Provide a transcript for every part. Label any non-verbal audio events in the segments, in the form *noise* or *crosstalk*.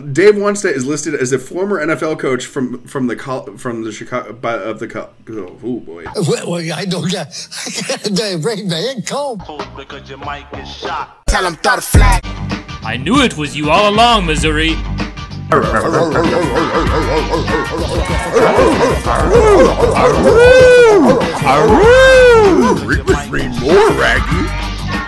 Dave Wannstedt is listed as a former NFL coach from from the from the Chicago by, of the col- oh, oh boy. *laughs* Well, well, I don't get. They bring me in cold. because you might get shot. Tell him throw the flag. I knew it was you all along, Missouri. More raggy.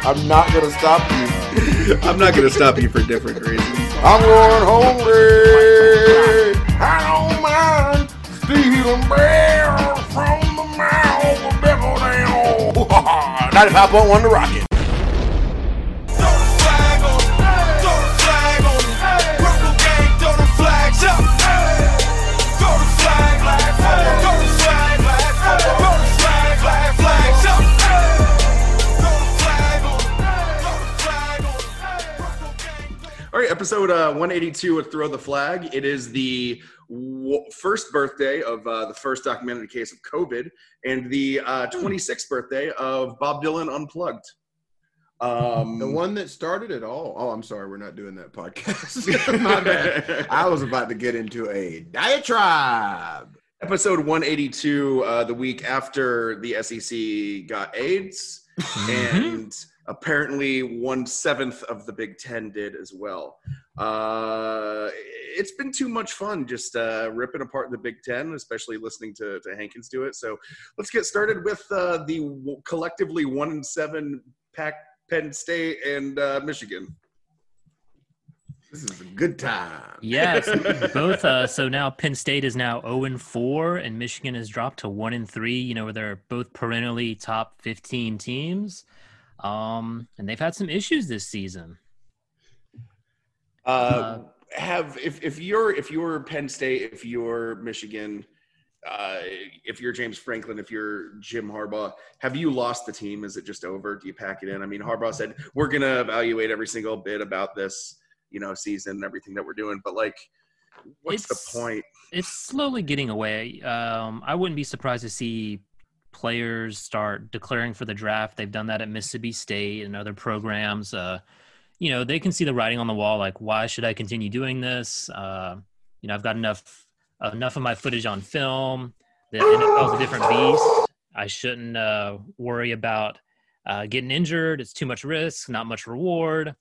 I'm not gonna stop you. *laughs* I'm not going to stop you for different reasons. I'm going hungry. I don't mind stealing beer from the mouth of Bethlehem. 95.1 The Rocket. Episode uh, 182 of Throw the Flag. It is the w- first birthday of uh, the first documented case of COVID and the uh, 26th birthday of Bob Dylan Unplugged. Um, The one that started it all. Oh, I'm sorry, we're not doing that podcast. *laughs* *laughs* My bad. I was about to get into a diatribe. episode 182, uh, the week after the SEC got AIDS, *laughs* and apparently one seventh of the Big Ten did as well. Uh, it's been too much fun just uh, ripping apart the Big Ten, especially listening to, to Hankins do it. So let's get started with uh, the w- collectively one and seven Pac Penn State and uh, Michigan. This is a good time. Yes, *laughs* both. Uh, so now Penn State is now 0 and 4, and Michigan has dropped to 1 and 3. You know, where they're both perennially top 15 teams. Um, and they've had some issues this season. Uh, have if if you're if you're Penn State, if you're Michigan, uh, if you're James Franklin, if you're Jim Harbaugh, have you lost the team? Is it just over? Do you pack it in? I mean, Harbaugh said we're gonna evaluate every single bit about this, you know, season and everything that we're doing, but like, what's It's- the point? It's slowly getting away. Um, I wouldn't be surprised to see players start declaring for the draft. They've done that at Mississippi State and other programs. Uh, you know, they can see the writing on the wall. Like, why should I continue doing this? Uh, you know, I've got enough enough of my footage on film. The NFL is a different beast. I shouldn't uh, worry about uh, getting injured. It's too much risk, not much reward.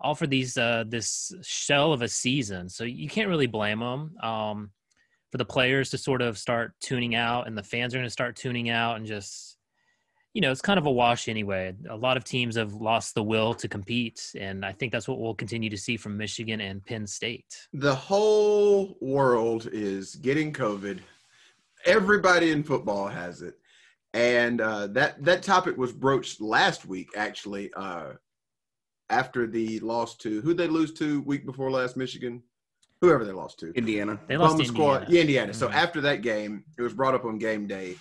All for these uh, this shell of a season. So you can't really blame them. Um, for the players to sort of start tuning out and the fans are going to start tuning out and just you know it's kind of a wash anyway a lot of teams have lost the will to compete and i think that's what we'll continue to see from michigan and penn state The whole world is getting COVID. Everybody in football has it, and uh, that that topic was broached last week. Actually, uh, after the loss to who they lose to week before last, Michigan, whoever they lost to. Indiana. they lost Bum to squad. Indiana. Yeah, Indiana. So Mhm. after that game, it was brought up on game day.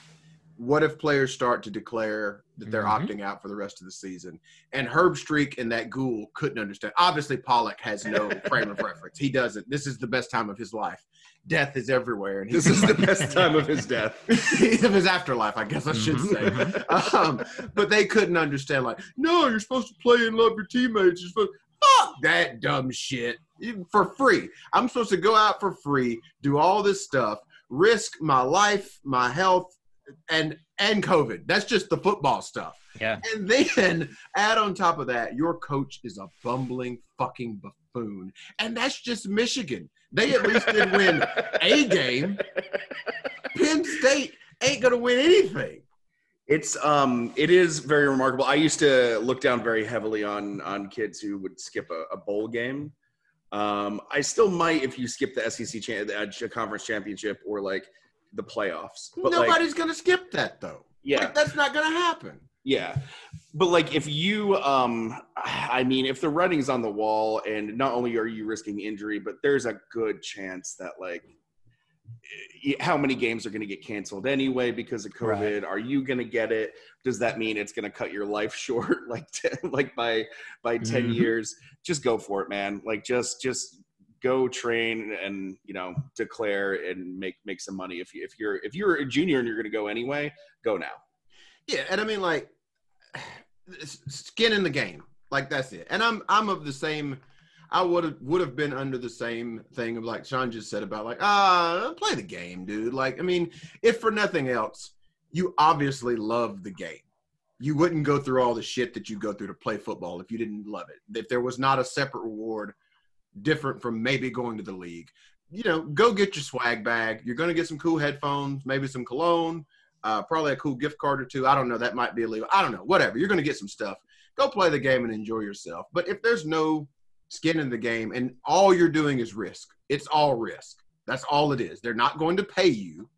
What if players start to declare that they're Mhm. opting out for the rest of the season? And Herbstreit and that ghoul couldn't understand. Obviously, Pollack has no *laughs* frame of reference. He doesn't. This is the best time of his life. Death is everywhere, and This is the *laughs* best time of his death. of his afterlife, I guess I should Mhm, say. Um, but they couldn't understand. Like, no, you're supposed to play and love your teammates. You're supposed fuck that dumb shit You- for free. I'm supposed to go out for free, do all this stuff, risk my life, my health, and and COVID. That's just the football stuff. yeah And then add on top of that, your coach is a bumbling fucking buffoon. And that's just Michigan. They at least did win a game. Penn State ain't gonna win anything. It's um it is very remarkable. I used to look down very heavily on on kids who would skip a, a bowl game. Um, I still might if you skip the SEC cha- the uh, conference championship or like the playoffs. But like, Nobody's gonna skip that though. yeah, Like, that's not gonna happen. yeah. But like if you um I mean if the writing's on the wall and not only are you risking injury, but there's a good chance that like how many games are going to get canceled anyway because of COVID? Are you going to get it? Does that mean it's going to cut your life *laughs* short like t- like by by 10 Mhm. years? Just go for it, man. Like just just go train and you know declare and make make some money if you if you're if you're a junior and you're going to go anyway, go now. Yeah, and I mean like *sighs* skin in the game. Like that's it. And I'm I'm of the same I would have would have been under the same thing of like Sean just said about like ah play the game, dude. Like I mean, if for nothing else, you obviously love the game. You wouldn't go through all the shit that you go through to play football if you didn't love it. If there was not a separate reward different from maybe going to the league, you know, go get your swag bag. You're going to get some cool headphones, maybe some cologne, uh, probably a cool gift card or two. I don't know. That might be illegal. I don't know. Whatever. You're going to get some stuff. Go play the game and enjoy yourself. But if there's no skin in the game and all you're doing is risk, it's all risk. That's all it is. They're not going to pay you.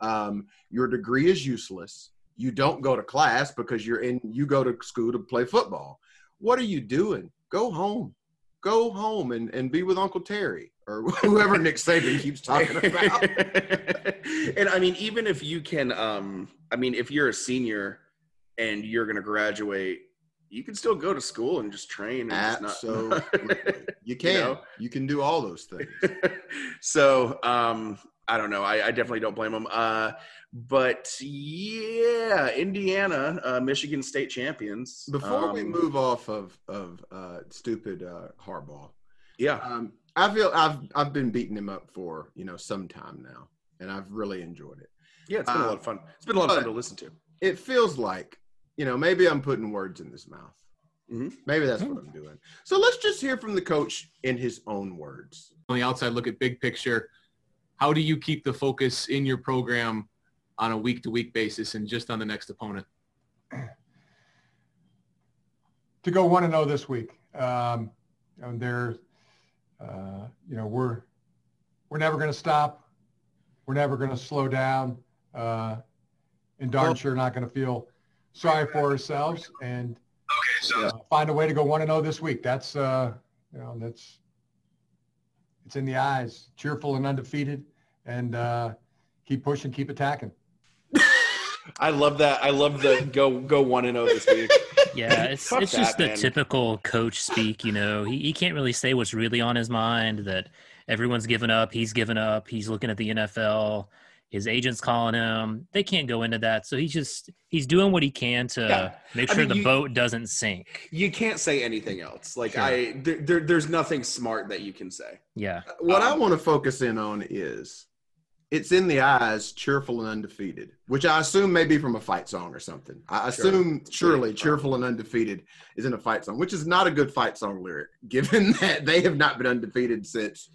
Um, your degree is useless. You don't go to class because you're in. You go to school to play football. What are you doing? Go home. Go home and, and be with Uncle Terry or *laughs* whoever Nick Saban keeps talking *laughs* about. and I mean, even if you can, um, I mean, if you're a senior and you're going to graduate, you can still go to school and just train. And just not- Absolutely. *laughs* You can. You, know? can do all those things. *laughs* so um, I don't know. I, I definitely don't blame them. Uh, but yeah, Indiana, uh, Michigan State champions. Before we Um, move off of of uh, stupid uh, Harbaugh, yeah, um, I feel I've I've been beating him up for you know some time now, and I've really enjoyed it. yeah, it's been a uh, lot of fun. It's been a lot of fun to listen to. It feels like you know maybe I'm putting words in his mouth. Mhm. Maybe that's what I'm doing. So let's just hear from the coach in his own words. on the outside look at big picture how do you keep the focus in your program on a week to week basis and just on the next opponent to go one and zero this week. Um, and there, uh, you know, we're we're never going to stop. We're never going to slow down, uh, and darn Well- sure not going to feel sorry for ourselves and uh, find a way to go one and zero this week. That's uh, you know that's it's in the eyes, cheerful and undefeated, and uh, keep pushing, keep attacking. *laughs* I love that. I love the go go one and zero this week. *laughs* Yeah, it's Fuck it's just the man. typical coach speak. You know, he he can't really say what's really on his mind. That everyone's given up. He's given up. He's looking at the NFL. His agent's calling him. They can't go into that. So he's just he's doing what he can to Yeah. make I sure mean, the you- boat doesn't sink. You can't say anything else. Like Sure. I, there, there, there's nothing smart that you can say. Yeah, What I Um, want to focus in on is it's in the eyes, cheerful and undefeated, which I assume may be from a fight song or something. I Sure. assume surely Sure. cheerful and undefeated is in a fight song, which is not a good fight song lyric, *laughs* given that they have not been undefeated since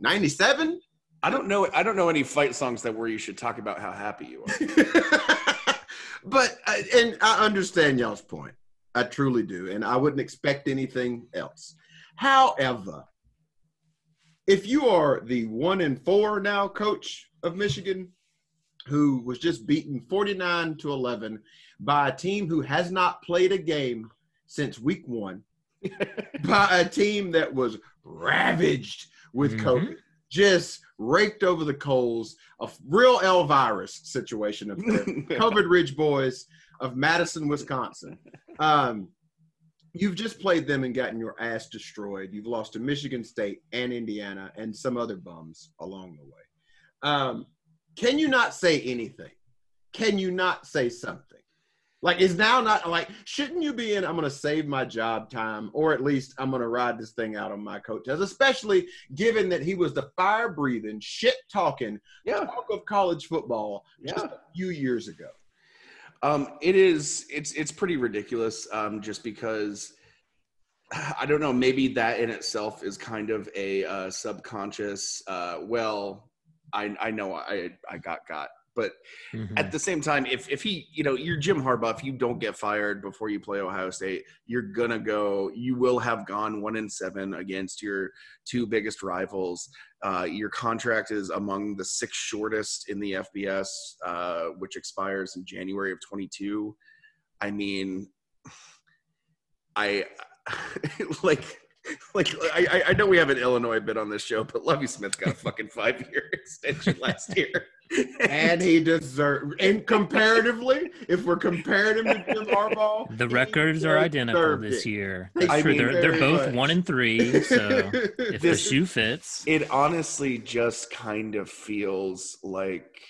97. I don't know. I don't know any fight songs that where you should talk about how happy you are. *laughs* but, uh, and I understand y'all's point. I truly do. And I wouldn't expect anything else. However, if you are the one and four now coach of Michigan, who was just beaten 49 to 11 by a team who has not played a game since week one, *laughs* by a team that was ravaged with Mhm. COVID, just raked over the coals, a real Elvirus situation of the *laughs* COVID Ridge Boys of Madison, Wisconsin. Um, you've just played them and gotten your ass destroyed. You've lost to Michigan State and Indiana and some other bums along the way. Um, can you not say anything? Can you not say something? Like, is now not like, shouldn't you be in? I'm going to save my job time, or at least I'm going to ride this thing out on my coattails, especially given that he was the fire breathing, shit talking yeah, talk of college football just a few years ago. Um, it is. It's it's pretty ridiculous. Um, just because *sighs* I don't know. Maybe that in itself is kind of a uh, subconscious. Uh, well, I I know I I got got, but Mhm. at the same time, if if he, you know, you're Jim Harbaugh, if you don't get fired before you play Ohio State, you're gonna go. You will have gone one and seven against your two biggest rivals. Uh, your contract is among the six shortest in the FBS, uh, which expires in January of 22. I mean, *sighs* I *laughs* like. *laughs* Like I, I- I know we have an Illinois bit on this show, but Lovie Smith got a fucking five year *laughs* extension last year, And he deserved, and comparatively, if we're comparing him to Jim Harbaugh, *laughs* the records are identical deserved this year. Thank That's you true. They're they're both much. one and three. So if the This- shoe fits, it honestly just kind of feels like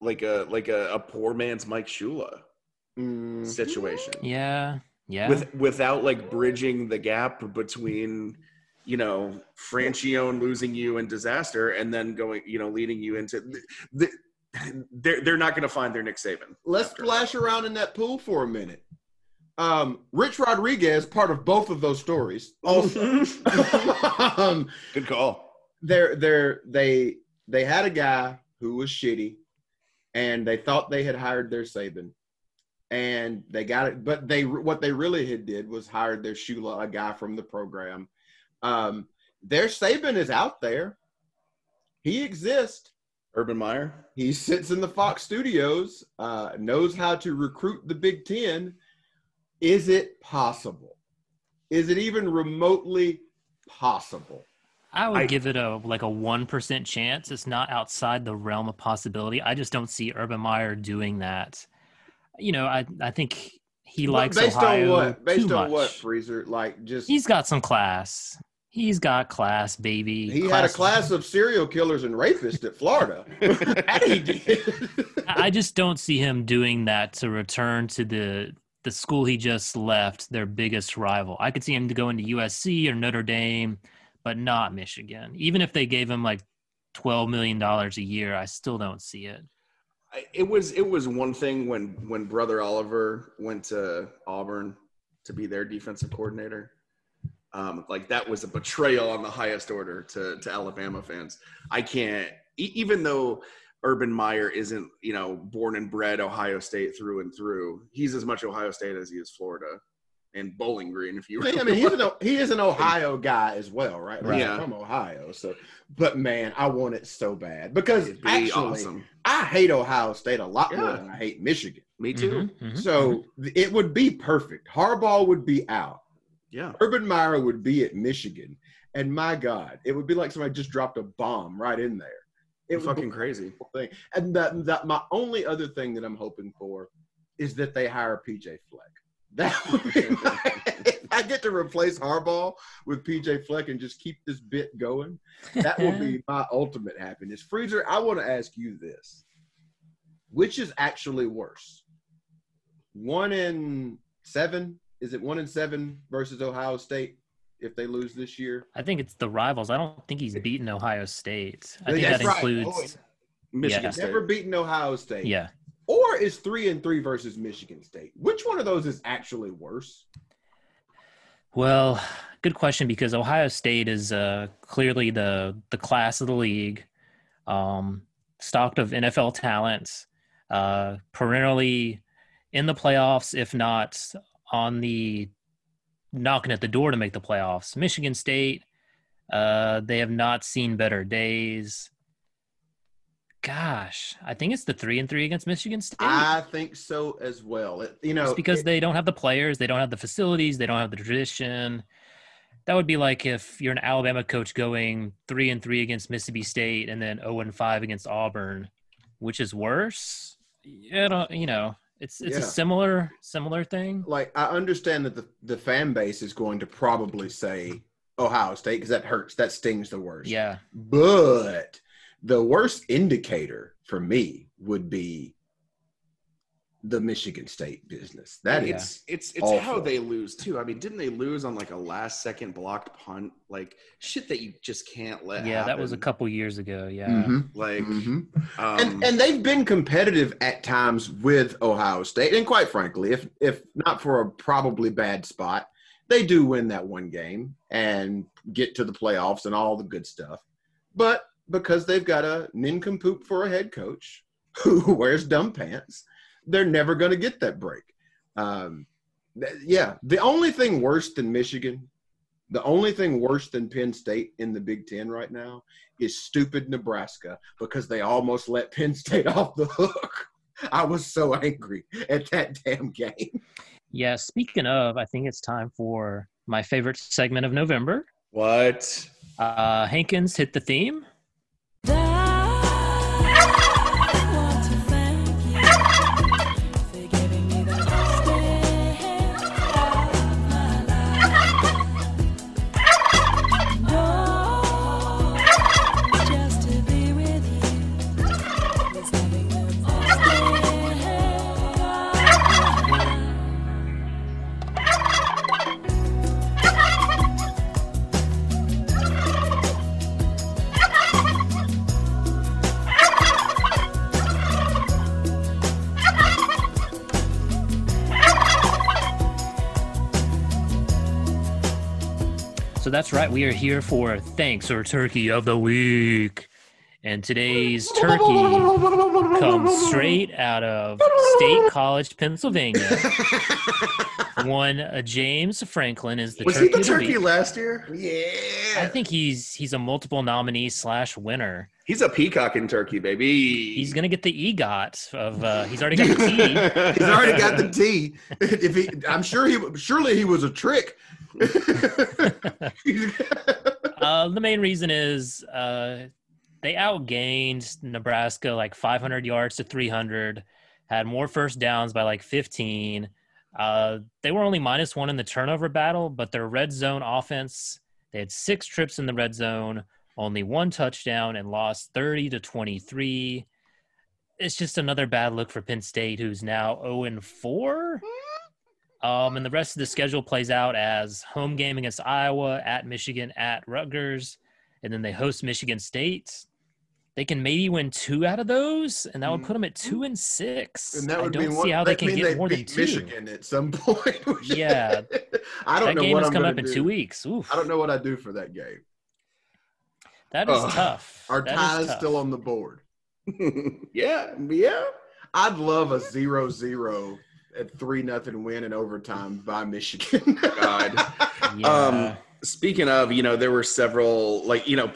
like a like a, a poor man's Mike Shula Mm, situation. yeah, Yeah. with without like bridging the gap between you know Franchione losing you and disaster and then going you know leading you into the, they're they're not going to find their Nick Saban. Let's after. splash around in that pool for a minute. Um, Rich Rodriguez, part of both of those stories. Also, *laughs* um, Good call. they're they're they they had a guy who was shitty, and they thought they had hired their Saban, and they got it. But they what they really had did was hired their Shula, a guy from the program. Um, their Saban is out there. He exists. Urban Meyer. He sits in the Fox studios, uh, knows how to recruit the Big Ten. Is it possible? Is it even remotely possible? I would I- give it a like a one percent chance. It's not outside the realm of possibility. I just don't see Urban Meyer doing that. You know, I I think he likes based Ohio on what? Based on what, much. Freezer? Like just He's got some class. He's got class, baby. he had a class of serial killers and rapists at Florida. *laughs* That he did. I just don't see him doing that to return to the the school he just left, their biggest rival. I could see him going to go into USC or Notre Dame, but not Michigan. Even if they gave him like twelve million dollars a year, I still don't see it. It was it was one thing when when brother Oliver went to Auburn to be their defensive coordinator. Um, like that was a betrayal on the highest order to to Alabama fans. I can't even though Urban Meyer isn't you know born and bred Ohio State through and through. He's as much Ohio State as he is Florida and Bowling Green. If you I mean, he's an, he is an Ohio guy as well, right? Like, Yeah. from Ohio. So, but man, I want it so bad because actually, awesome. I hate Ohio State a lot more than I hate Michigan. Me too. Mhm, mhm. So th- it would be perfect. Harbaugh would be out. Yeah. Urban Meyer would be at Michigan, and my God, it would be like somebody just dropped a bomb right in there. It It's fucking crazy. thing. And that, that my only other thing that I'm hoping for is that they hire PJ Fleck. That would be my, if I get to replace Harbaugh with PJ Fleck and just keep this bit going. That will be *laughs* my ultimate happiness. Freezer, I want to ask you this: Which is actually worse? One in seven? Is it one in seven versus Ohio State if they lose this year? I think it's the rivals. I don't think he's beaten Ohio State. I think That's that right. includes. Michigan Yeah. State. Never beaten Ohio State. Yeah. Or is three and three versus Michigan State? Which one of those is actually worse? Well, good question because Ohio State is uh, clearly the the class of the league, um, stocked of NFL talent, uh, perennially in the playoffs, if not on the knocking at the door to make the playoffs. Michigan State, uh, they have not seen better days. Gosh, I think it's the three and three against Michigan State. I think so as well. It, you know, It's because it- they don't have the players, they don't have the facilities, they don't have the tradition. That would be like if you're an Alabama coach going three and three against Mississippi State and then zero and five against Auburn, which is worse. You know, you know, it's it's a similar similar thing. like I understand that the, the fan base is going to probably say Ohio State because that hurts, that stings the worst. Yeah, But the worst indicator for me would be the Michigan State business. That is Yeah. it's it's it's awful. how they lose too. I mean, didn't they lose on like a last second blocked punt? Like shit that you just can't let. yeah, that was a couple years ago. Yeah, Mhm, Like, mhm. um, and and they've been competitive at times with Ohio State, and quite frankly, if if not for a probably bad spot, they do win that one game and get to the playoffs and all the good stuff. But because they've got a nincompoop for a head coach who *laughs* wears dumb pants, they're never going to get that break. Um, th- yeah, the only thing worse than Michigan, the only thing worse than Penn State in the Big Ten right now is stupid Nebraska because they almost let *laughs* Penn State off the hook. *laughs* I was so angry at that damn game. yeah. Speaking of, I think it's time for my favorite segment of November. what? Uh, Hankins hit the theme. That's right. We are here for Thanks or Turkey of the Week. And today's turkey comes straight out of State College, Pennsylvania. *laughs* One uh, James Franklin is the Was turkey he the turkey week. last year? Yeah, I think he's he's a multiple nominee slash winner. He's a peacock in turkey, baby. He's gonna get the EGOT of uh, he's already got the *laughs* T. He's already got the T. If he, I'm sure he, surely he was a trick. *laughs* Uh, the main reason is uh, they outgained Nebraska like 500 yards to 300, had more first downs by like 15. Uh, they were only minus one in the turnover battle, but their red zone offense, they had six trips in the red zone, only one touchdown, and lost 30 to 23. It's just another bad look for Penn State, who's now 0 and 4. Um, and the rest of the schedule plays out as home game against Iowa, at Michigan, at Rutgers, and then they host Michigan State. They can maybe win two out of those, and that would put them at two and six. Mm-hmm. And that I don't mean see one, how they can get more than two. Michigan at some *laughs* point. Yeah. I don't that know game what is I'm coming gonna up in do. two weeks. Oof, I don't know what I do for that game. that is Ugh. tough. Our That is tie is tough. still on the board. *laughs* yeah, yeah. I'd love a 0-0 at three nothing win in overtime by Michigan. God. *laughs* Yeah. Um, speaking of, you know, there were several, like, you know,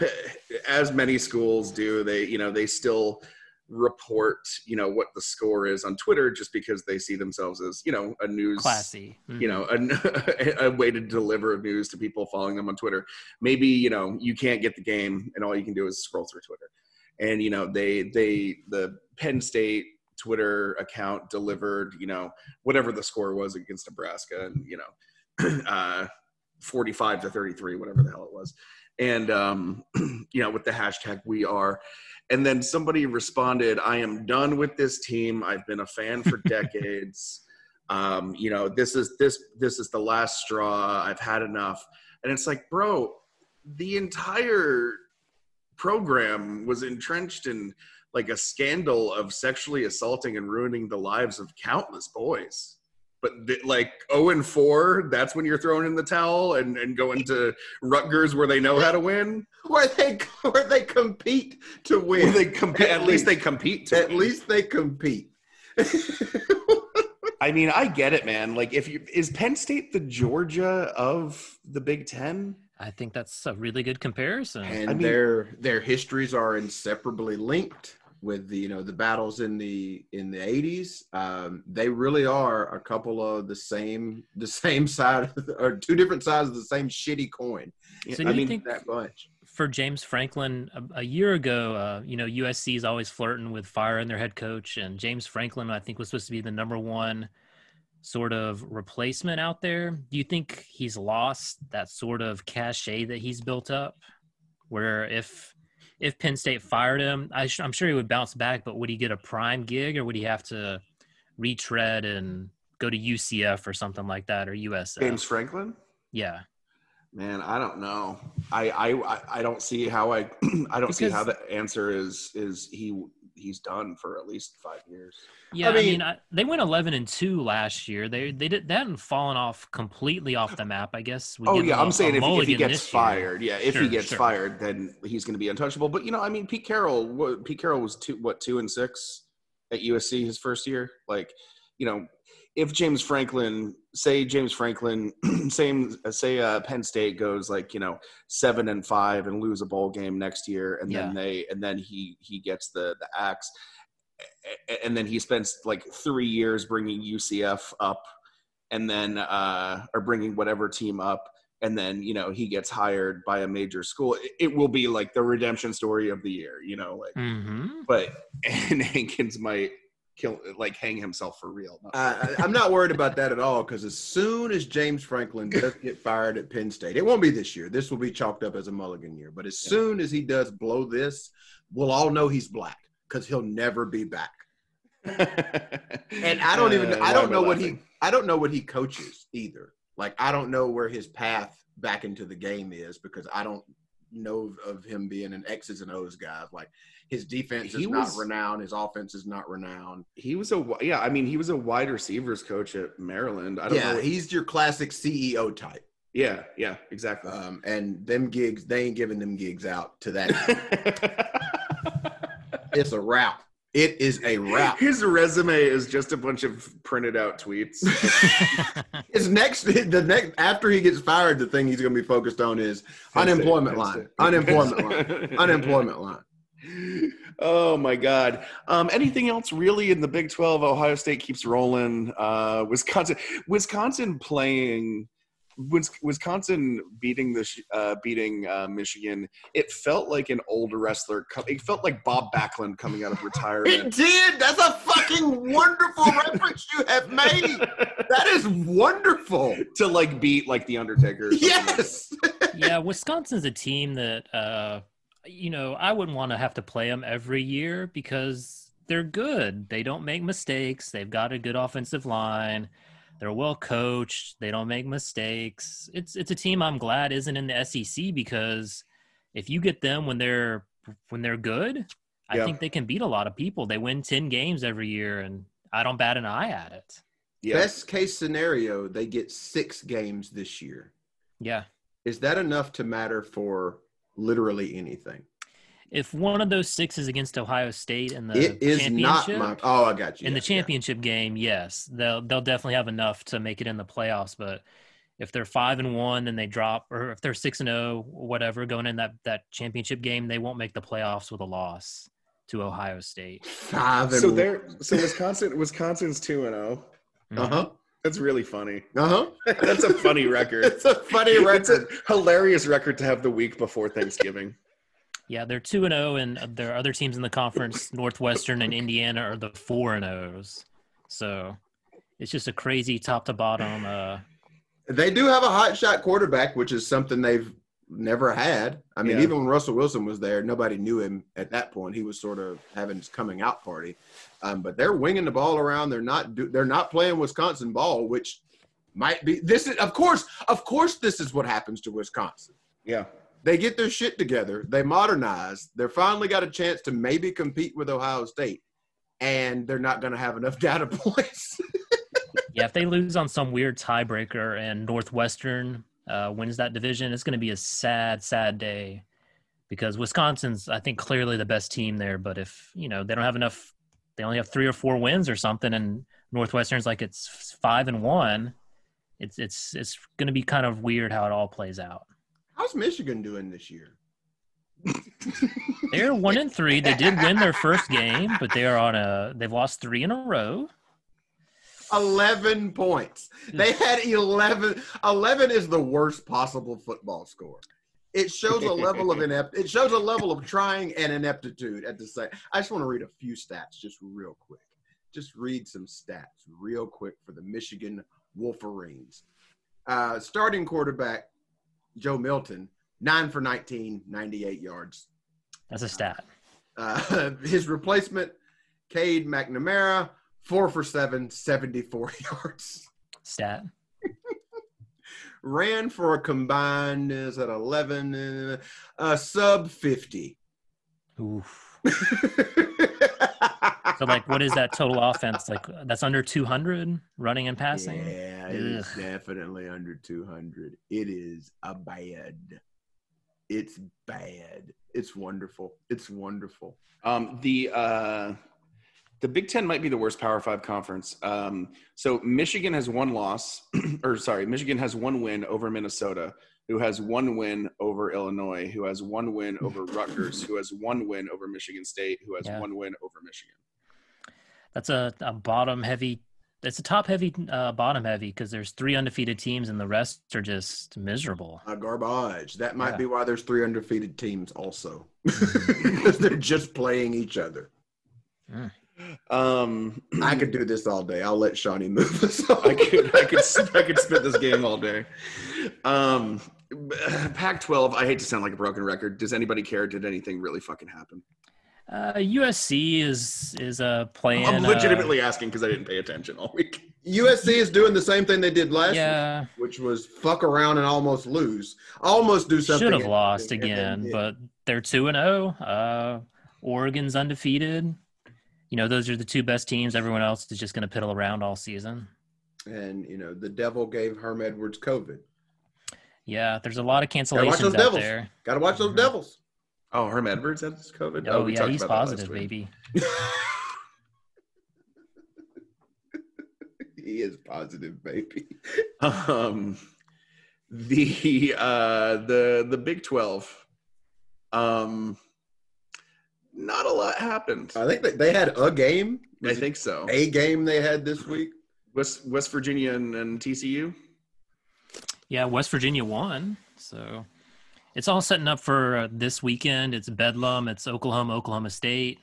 as many schools do, they, you know, they still report, you know, what the score is on Twitter just because they see themselves as, you know, a news classy. you know a, a way to deliver news to people following them on twitter maybe you know you can't get the game and all you can do is scroll through twitter and you know they they the penn state twitter account delivered you know whatever the score was against nebraska and you know uh 45 to 33 whatever the hell it was and um *clears throat* you know with the hashtag we are and then somebody responded i am done with this team i've been a fan for *laughs* decades um, you know, this is this this is the last straw. I've had enough. And it's like, bro, the entire program was entrenched in like a scandal of sexually assaulting and ruining the lives of countless boys. But th- like 0 and 4, that's when you're throwing in the towel and, and going to Rutgers where they know how to win. where they where they compete to win. Where they compete. At, least they compete. To At win. least they compete. *laughs* I mean, I get it, man. Like, if you is Penn State the Georgia of the Big Ten? I think that's a really good comparison. and I mean- their their histories are inseparably linked with the you know the battles in the in the 80s um, they really are a couple of the same *laughs* the same side of the, or two different sides of the same shitty coin So I do you mean, think that bunch for James Franklin a, a year ago, uh, you know, USC is always flirting with firing their head coach, and James Franklin, I think, was supposed to be the number one sort of replacement out there. Do you think he's lost that sort of cachet that he's built up? Where if if Penn State fired him, I sh- I'm sure he would bounce back, but would he get a prime gig, or would he have to retread and go to UCF or something like that, or USF? James Franklin? yeah. Man, I don't know. I I I- I don't see how I *clears throat* I don't see how the answer is is he he's done for at least five years. Yeah, I mean- mean, I, they went eleven and two last year. They they did they hadn't fallen off completely off the map. I guess. We Oh yeah, them a- I'm saying if, if he gets this year. fired, yeah, if he gets sure. fired, then he's going to be untouchable. But you know, I mean, Pete Carroll, what, Pete Carroll was two what two and six at USC his first year. Like, you know, if James Franklin, say James Franklin, *clears throat* same say uh, Penn State goes like you know seven and five and lose a bowl game next year, and then they and then he he gets the the axe, and then he spends like three years bringing UCF up, and then uh, or bringing whatever team up. And then you know he gets hired by a major school. It, it will be like the redemption story of the year, you know. Like, Mhm. but and *laughs* Hankins might kill, like, hang himself for real. I, I'm not worried about that at all because as soon as James Franklin does *laughs* get fired at Penn State, it won't be this year. This will be chalked up as a mulligan year. But as Yeah. soon as he does blow this, we'll all know he's black because he'll never be back. *laughs* And I don't even Uh, I don't know what he? I don't know what he coaches either. Like I don't know where his path back into the game is because I don't know of him being an X's and O's guy. Like his defense is He not renowned, his offense is not renowned. He was a yeah. I mean, he was a wide receivers coach at Maryland. I don't Yeah, know. he's your classic CEO type. Yeah, yeah, exactly. Um, and them gigs, they ain't giving them gigs out to that. *laughs* it's a route. It is a route. His resume is just a bunch of printed out tweets. *laughs* His next, the next after he gets fired, the thing he's going to be focused on is unemployment *laughs* line, unemployment line, unemployment line. Oh my God! Um, anything else really in the Big Twelve? Ohio State keeps rolling. Uh, Wisconsin, Wisconsin playing. Wisconsin beating the uh, beating uh, Michigan. It felt like an old wrestler. Co- it felt like Bob Backlund coming out of retirement. It did. That's a fucking wonderful reference you have made. That is wonderful. to like beat like the Undertaker. or like. Yes. yeah, Wisconsin's a team that uh, you know I wouldn't want to have to play them every year because they're good. They don't make mistakes. They've got a good offensive line. They're well coached. They don't make mistakes. It's it's a team I'm glad isn't in the SEC because if you get them when they're when they're good, I Yeah. think they can beat a lot of people. They win ten games every year, and I don't bat an eye at it. Yeah. Best case scenario, they get six games this year. Yeah. Is that enough to matter for literally anything? If one of those six is against Ohio State in the it is not my. Oh, I got you. in the Yeah, yeah. championship game, yes, they'll they'll definitely have enough to make it in the playoffs. But if they're five and one, then they drop, or if they're six and zero, whatever, going in that that championship game, they won't make the playoffs with a loss to Ohio State. Five and So they're so Wisconsin. Wisconsin's two and zero. Uh huh. That's really funny. Uh huh. *laughs* That's a funny *laughs* record. It's a funny It's a record. hilarious record to have the week before Thanksgiving. Yeah, they're two and zero, and there are other teams in the conference, Northwestern and Indiana, are the four and O's. So it's just a crazy top to bottom. Uh, They do have a hot shot quarterback, which is something they've never had. I mean, Yeah. even when Russell Wilson was there, nobody knew him at that point. He was sort of having his coming out party. Um, but they're winging the ball around. They're not. Do, they're not playing Wisconsin ball, which might be. This is, of course, of course, this is what happens to Wisconsin. Yeah. They get their shit together. They modernize. They're finally got a chance to maybe compete with Ohio State, and they're not going to have enough *laughs* data points. Yeah, if they lose on some weird tiebreaker and Northwestern uh, wins that division, it's going to be a sad, sad day because Wisconsin's, I think, clearly the best team there. But if you know they don't have enough, they only have three or four wins or something, and Northwestern's like it's five and one. It's it's it's going to be kind of weird how it all plays out. How's Michigan doing this year? They're one and three. They did win their first game, but they are on a they've lost three in a row. 11 points. They had 11. 11 is the worst possible football score. It shows a level of inept. It shows a level of trying and ineptitude at the same. I just want to read a few stats just real quick. Just read some stats real quick for the Michigan Wolverines. Uh, starting quarterback Joe Milton, nine for 19, 98 yards. That's a stat. Uh, *laughs* his replacement, Cade McNamara, four for seven, 74 *laughs* yards. Stat. Ran for a combined, is that 11? Uh, sub 50. Oof. *laughs* So like, what is that total offense? Like that's under two hundred running and passing. Yeah, it is Ugh. definitely under 200. It is a bad. It's bad. It's wonderful. It's wonderful. Um, the uh, the Big Ten might be the worst Power Five conference. Um, so Michigan has one loss, *clears throat* or sorry, Michigan has one win over Minnesota, who has one win over Illinois, who has one win *laughs* over Rutgers, who has one win over Michigan State, who has Yeah. one win over Michigan. That's a, a bottom heavy. It's a top heavy, uh, bottom heavy because there's three undefeated teams and the rest are just miserable. A garbage. That might Yeah. be why there's three undefeated teams also. *laughs* because they're just playing each other. Um, I could do this all day. I'll let Shawnee move *laughs* us on. I could, I could, I could spit this game all day. Um, *sighs* Pac-12. I hate to sound like a broken record. Does anybody care? Did anything really fucking happen? Uh, USC is is uh, playing. I'm uh, legitimately asking because I didn't pay attention all week. USC is doing the same thing they did last week, which was fuck around and almost lose. Almost do something. should have lost and they again, did. but they're two and zero. Uh, Oregon's undefeated. You know, those are the two best teams. Everyone else is just going to piddle around all season. and you know the devil gave Herm Edwards COVID. Yeah, there's a lot of watch cancellations those out Devils. there. Got to watch those Mhm. Devils. Oh, Herm Edwards has COVID. Oh, we yeah, he's about that last positive, baby. *laughs* he is positive, baby. *laughs* Um, the uh, the the Big Twelve. Um, not a lot happened. I think that they had a game. I think so. a game they had this week. West West Virginia and, and TCU. Yeah, West Virginia won, so it's all setting up for uh, this weekend. It's Bedlam. It's Oklahoma, Oklahoma State.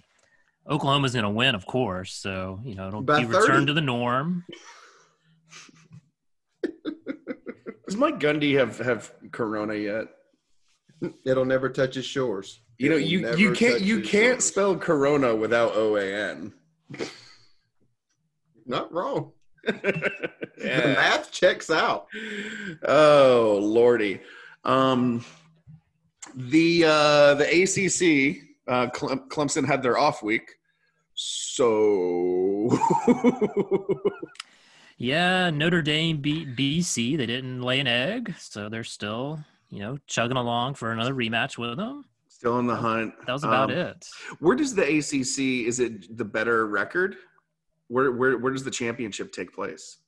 Oklahoma's going to win, of course. So you know it'll By be 30. returned to the norm. Does Mike Gundy have have Corona yet? It'll never touch his shores. You know, you you can't you can't shores. spell Corona without O A N. Not wrong. *laughs* The Yeah. math checks out. Oh lordy. Um, the uh, the ACC uh, Clem- Clemson had their off week, so *laughs* Yeah, Notre Dame beat BC. They didn't lay an egg, so they're still you know chugging along for another rematch with them. Still in the hunt. That was about Um, it. Where does the ACC? Is it the better record? Where where where does the championship take place?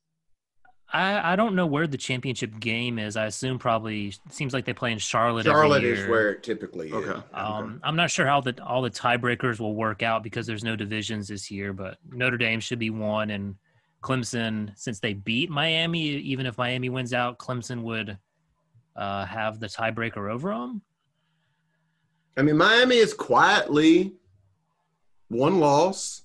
I, I don't know where the championship game is. I assume probably seems like they play in Charlotte. every Charlotte is where it typically is. Okay. Um, I'm not sure how the all the tiebreakers will work out because there's no divisions this year. But Notre Dame should be one, and Clemson, since they beat Miami, even if Miami wins out, Clemson would uh, have the tiebreaker over them. I mean, Miami is quietly one loss.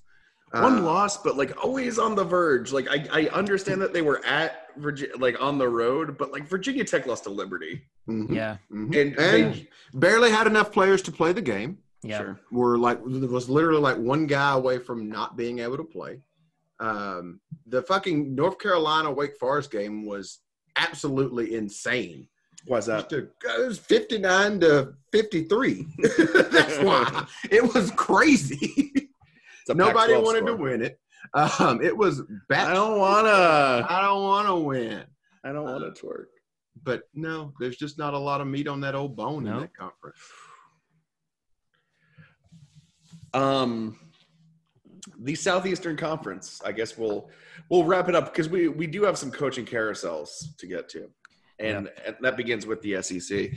One Uh, loss, but like always on the verge. Like I, I understand that they were at Virginia, like on the road, but like Virginia Tech lost to Liberty, mhm, Yeah, mhm. and, And they, barely had enough players to play the game. yeah. sure. Were like there was literally like one guy away from not being able to play. Um, the fucking North Carolina Wake Forest game was absolutely insane. Why's that? It was 59 to 53. *laughs* That's why it was crazy. Nobody wanted score. to win it. Um, it was bad. I don't wanna. I don't want to win. I don't want to twerk. But no, there's just not a lot of meat on that old bone in that conference. Um, the Southeastern Conference. I guess we'll we'll wrap it up because we we do have some coaching carousels to get to, and, and that begins with the SEC.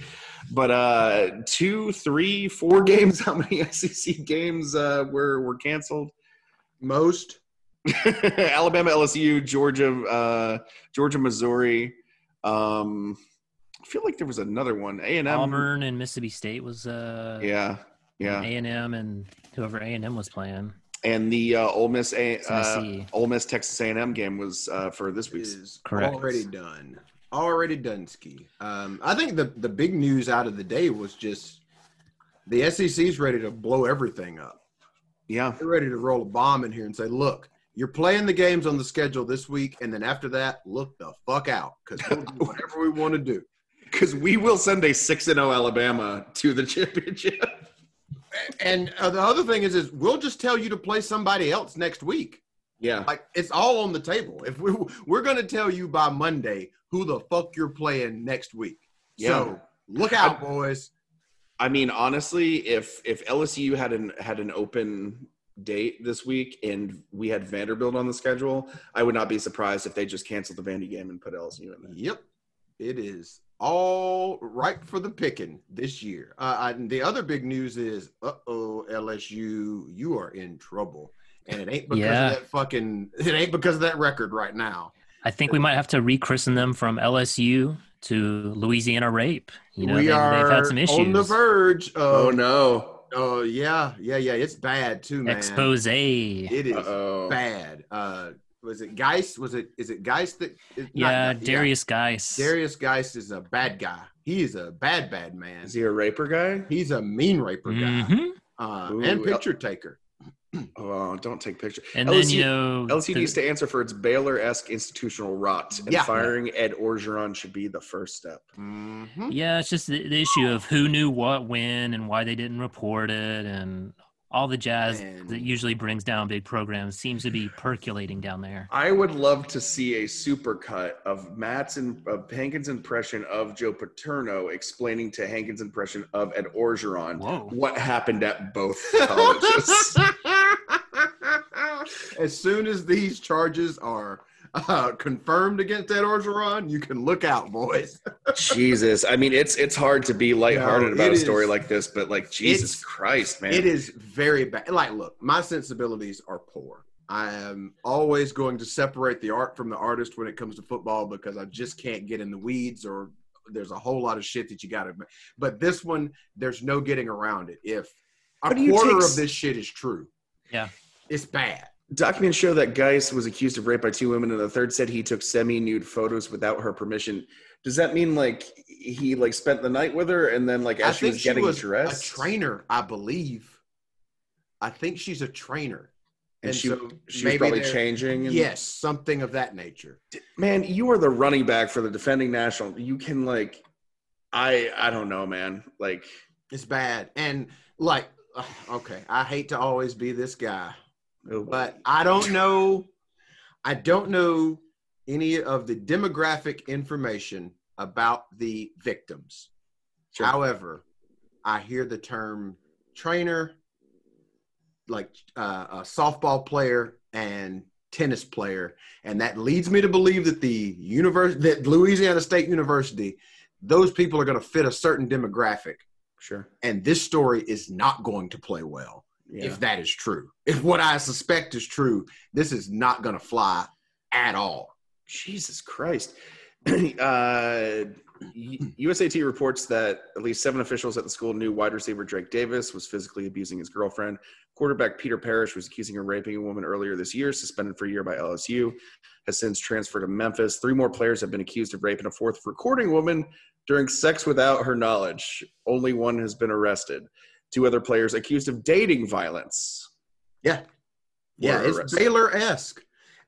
But uh, two, three, four *laughs* games. How many *laughs* SEC games uh, were were canceled? Most *laughs* Alabama, LSU, Georgia, uh, Georgia, Missouri. Um, I feel like there was another one. A and M. Auburn and Mississippi State was uh, Yeah, yeah. A and M and whoever A and M was playing. And the uh, Ole Miss, A, uh, Ole Miss, Texas A and M game was uh, for this week. is Correct. already done. Already done, ski. Um, I think the the big news out of the day was just the SEC's ready to blow everything up. Yeah, They're ready to roll a bomb in here and say, "Look, you're playing the games on the schedule this week, and then after that, look the fuck out because we'll do *laughs* whatever we want to do." because we will send a six and zero Alabama to the *laughs* championship. And uh, the other thing is, is we'll just tell you to play somebody else next week. Yeah, Like it's all on the table. If we we're gonna tell you by Monday who the fuck you're playing next week. Yeah. So look out, boys. I mean, honestly, if if LSU had an had an open date this week and we had Vanderbilt on the schedule, I would not be surprised if they just canceled the Vandy game and put LSU in there. Yep, it is all right for the picking this year. Uh, I, the other big news is, uh oh, LSU, you are in trouble, and it ain't because Yeah. of that fucking. It ain't because of that record right now. I think we might have to rechristen them from LSU to Louisiana Rape. You know, we they, are they've had some issues. on the verge. Oh no! Oh yeah, yeah, yeah. It's bad too, man. Expose. It is Uh-oh. bad. Uh, was it Geist? Was it? Is it Geist that? is- not Yeah, Geist, Derrius Guice. Darius Geist is a bad guy. He is a bad, bad man. Is he a raper guy? He's a mean raper guy Mhm. uh, Ooh, and picture taker. Oh, don't take pictures. And LSU then you know LSU the- needs to answer for its Baylor-esque institutional rot, and Yeah. firing Ed Orgeron should be the first step. Mhm. Yeah, it's just the, the issue of who knew what when and why they didn't report it and all the jazz Man. that usually brings down big programs seems to be percolating down there. I would love to see a supercut of Matt's and of Hankins' impression of Joe Paterno explaining to Hankins' impression of Ed Orgeron Whoa. what happened at both *laughs* colleges. as soon as these charges are uh, confirmed against Ed Orgeron, you can look out, boys. Jesus, I mean, it's it's hard to be lighthearted No, about a story is- like this, but like Jesus Christ, man, It is very bad. Like, look, my sensibilities are poor. I am always going to separate the art from the artist when it comes to football because I just can't get in the weeds or there's a whole lot of shit that you got to. But this one, there's no getting around it. If a How do you quarter take of this shit is true, Yeah. it's bad. Documents show that Guice was accused of rape by two women, and the third said he took semi-nude photos without her permission. Does that mean like he like spent the night with her, and then like I she was she getting was dressed, a trainer, I believe. I think she's a trainer. and she, so she was probably changing? And, Yes, something of that nature. man, you are the running back for the defending national. You can like, I I don't know, man. Like, It's bad. And like, *sighs* okay, I hate to always be this guy, but I don't know. I don't know any of the demographic information about the victims. Sure. However, I hear the term trainer, like uh, a softball player and tennis player, and that leads me to believe that the university, that Louisiana State University, those people are going to fit a certain demographic, sure, and this story is not going to play well yeah. if that is true. If what I suspect is true, this is not going to fly at all. Jesus Christ. *clears throat* uh, USAT reports that at least seven officials at the school knew wide receiver Drake Davis was physically abusing his girlfriend. Quarterback Peter Parrish was accusing of raping a woman earlier this year, suspended for a year by LSU, has since transferred to Memphis. Three more players have been accused of raping a fourth recording woman during sex without her knowledge. Only one has been arrested. Two other players accused of dating violence. Yeah. Yeah, it's arrested. Baylor esque.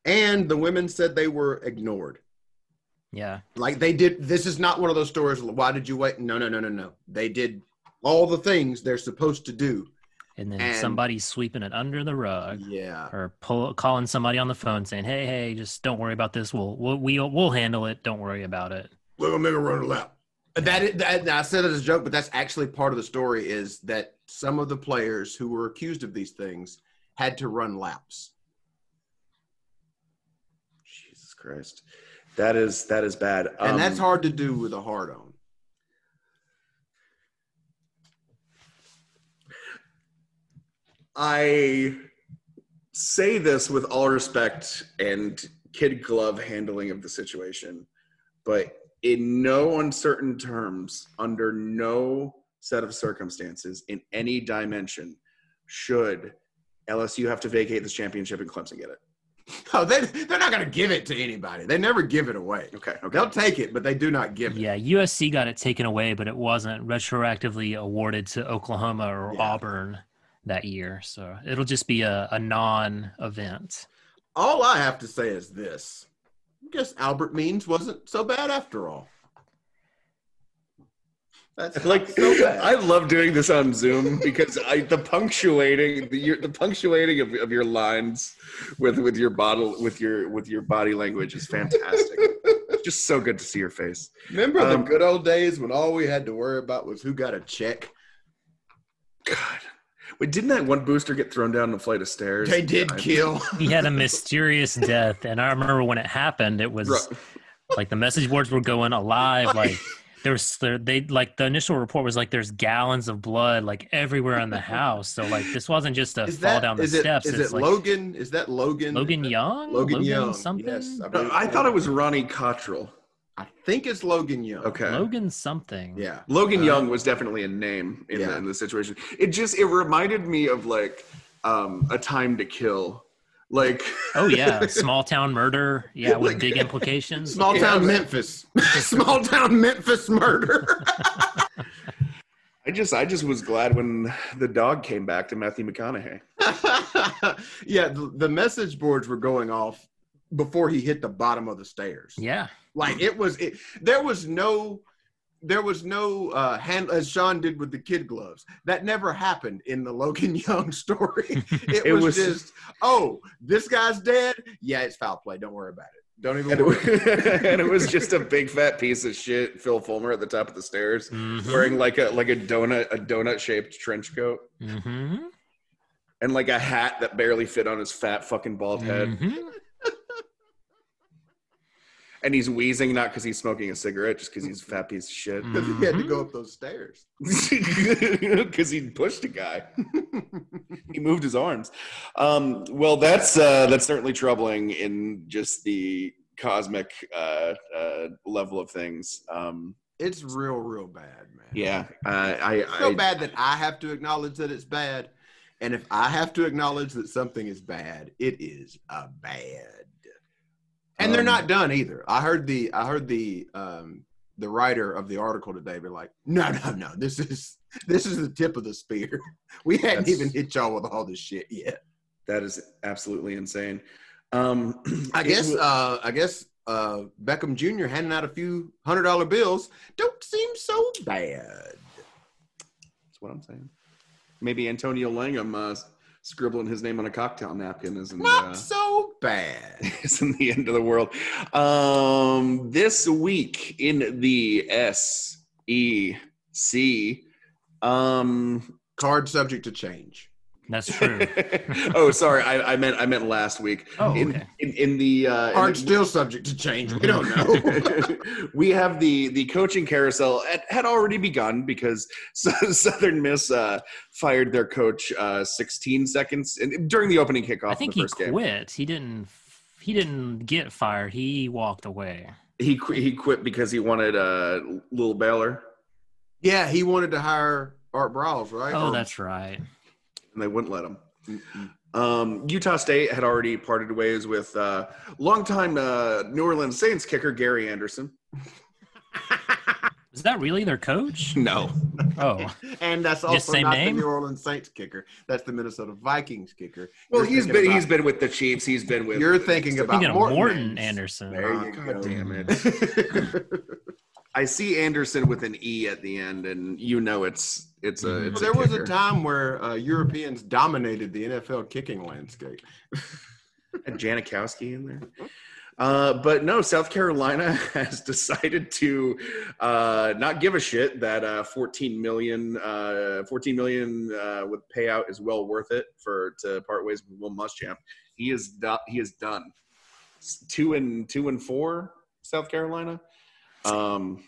And the women said they were ignored. Yeah. Like they did. This is not one of those stories. Why did you wait? No, no, no, no, no. They did all the things they're supposed to do. And then And- somebody's sweeping it under the rug Yeah. or pull, calling somebody on the phone saying, "Hey, hey, just don't worry about this. We'll we'll we'll, we'll handle it. Don't worry about it." We're gonna make a run a lap. That, is, that I said it as a joke, but that's actually part of the story. Is that some of the players who were accused of these things had to run laps. Jesus Christ. That is that is bad. and that's Um, hard to do with a hard on. I say this with all respect and kid glove handling of the situation, but in no uncertain terms, under no set of circumstances, in any dimension, should LSU have to vacate this championship and Clemson get it. *laughs* Oh, they they're not gonna give it to anybody. They never give it away. Okay, okay. They'll take it, but they do not give it. Yeah, USC got it taken away, but it wasn't retroactively awarded to Oklahoma or Yeah. Auburn that year. So it'll just be a, a non-event. All I have to say is this: I guess Albert Means wasn't so bad after all. That's like so bad. I love doing this on Zoom because I the punctuating the your, the punctuating of, of your lines with with your bottle with your with your body language is fantastic. just so good to see your face. Remember Um, the good old days when all we had to worry about was who got a check? God. Wait, didn't that one booster get thrown down the flight of stairs? They did I- kill. *laughs* He had a mysterious death, and I remember when it happened, it was Right. like the message boards were going alive. Like there was, there, they like the initial report was like there's gallons of blood like everywhere in the *laughs* house. So like this wasn't just a Is fall that down the is it? steps. Is it's it like Logan? Is that Logan? Logan Young, Logan, Young. something. Yes, I, No, I thought it was Ronnie Cottrell. I think it's Logan Young. Okay. Logan something. Yeah. Logan Uh, Young was definitely a name in, yeah. the, in the situation. It just it reminded me of like um, a time to kill. Like Oh yeah, *laughs* small town murder. Yeah, with Like- big implications. Small Yeah, town man. Memphis. *laughs* Small town Memphis murder. *laughs* I just I just was glad when the dog came back to Matthew McConaughey. yeah, the, the message boards were going off before he hit the bottom of the stairs. Yeah, Like it was, it, there was no there was no uh, hand as Sean did with the kid gloves. That never happened in the Logan *laughs* Young story. *laughs* It, It was, was- just, oh, this guy's dead. Yeah, it's foul play. Don't worry about it. Don't even And it, *laughs* and it was just a big fat piece of shit, Phil Fulmer at the top of the stairs, Mhm. wearing like a like a donut a donut shaped trench coat Mhm. and like a hat that barely fit on his fat fucking bald head. Mhm. And he's wheezing not because he's smoking a cigarette, just because he's a fat piece of shit. *laughs* Because he had to go up those stairs. *laughs* Because he pushed a guy. *laughs* he moved his arms. Um, well, that's uh, that's certainly troubling in just the cosmic uh, uh, level of things. Um, It's real, real bad, man. yeah, uh, I, It's so I bad that I have to acknowledge that it's bad. And if I have to acknowledge that something is bad, it is a bad. And they're Um, not done either. I heard the I heard the um the writer of the article today be like, no, no, no, this is this is the tip of the spear. *laughs* We hadn't even hit y'all with all this shit yet. that is absolutely insane. Um, *clears throat* I guess uh I guess uh Beckham Jr. handing out a few hundred dollar bills don't seem so bad. that's what I'm saying. Maybe Antonio Langham uh, scribbling his name on a cocktail napkin isn't Not uh, so bad. *laughs* isn't the end of the world. Um, this week in the SEC, um, Card subject to change. That's true. *laughs* oh, sorry, I, I meant I meant last week. Oh, in, okay. in in the uh, in Card the- still subject to change. We don't know. *laughs* we have the the coaching carousel had, had already begun because *laughs* Southern Miss uh, fired their coach uh, 16 seconds in, during the opening kickoff I think of the he first game. quit. He didn't. He didn't get fired. He walked away. He qu- he quit because he wanted uh, Lil Baylor, yeah, he wanted to hire Art Briles, right? Oh, Or- that's right. And they wouldn't let him. Um, Utah State had already parted ways with uh, longtime uh, New Orleans Saints kicker Gary Anderson. Is that really their coach? *laughs* No, Oh, and that's Just also same not name? the New Orleans Saints kicker. That's the Minnesota Vikings kicker. well You're he's thinking been about- he's been with the Chiefs. He's been with. You're thinking about thinking Morten, Morten Andersen. Anderson. There Oh, you God go. damn it. *laughs* *laughs* I see Anderson with an E at the end, and you know it's it's a. Mhm. It's Well, there was a time where uh, Europeans dominated the NFL kicking landscape. And Janikowski in there. *laughs* Uh, but no, South Carolina *laughs* has decided to uh, not give a shit that uh, 14 million, uh, 14 million uh, with payout is well worth it for to part ways with Will Muschamp. He is do- he is done. S- Two and two and four, South Carolina. Um,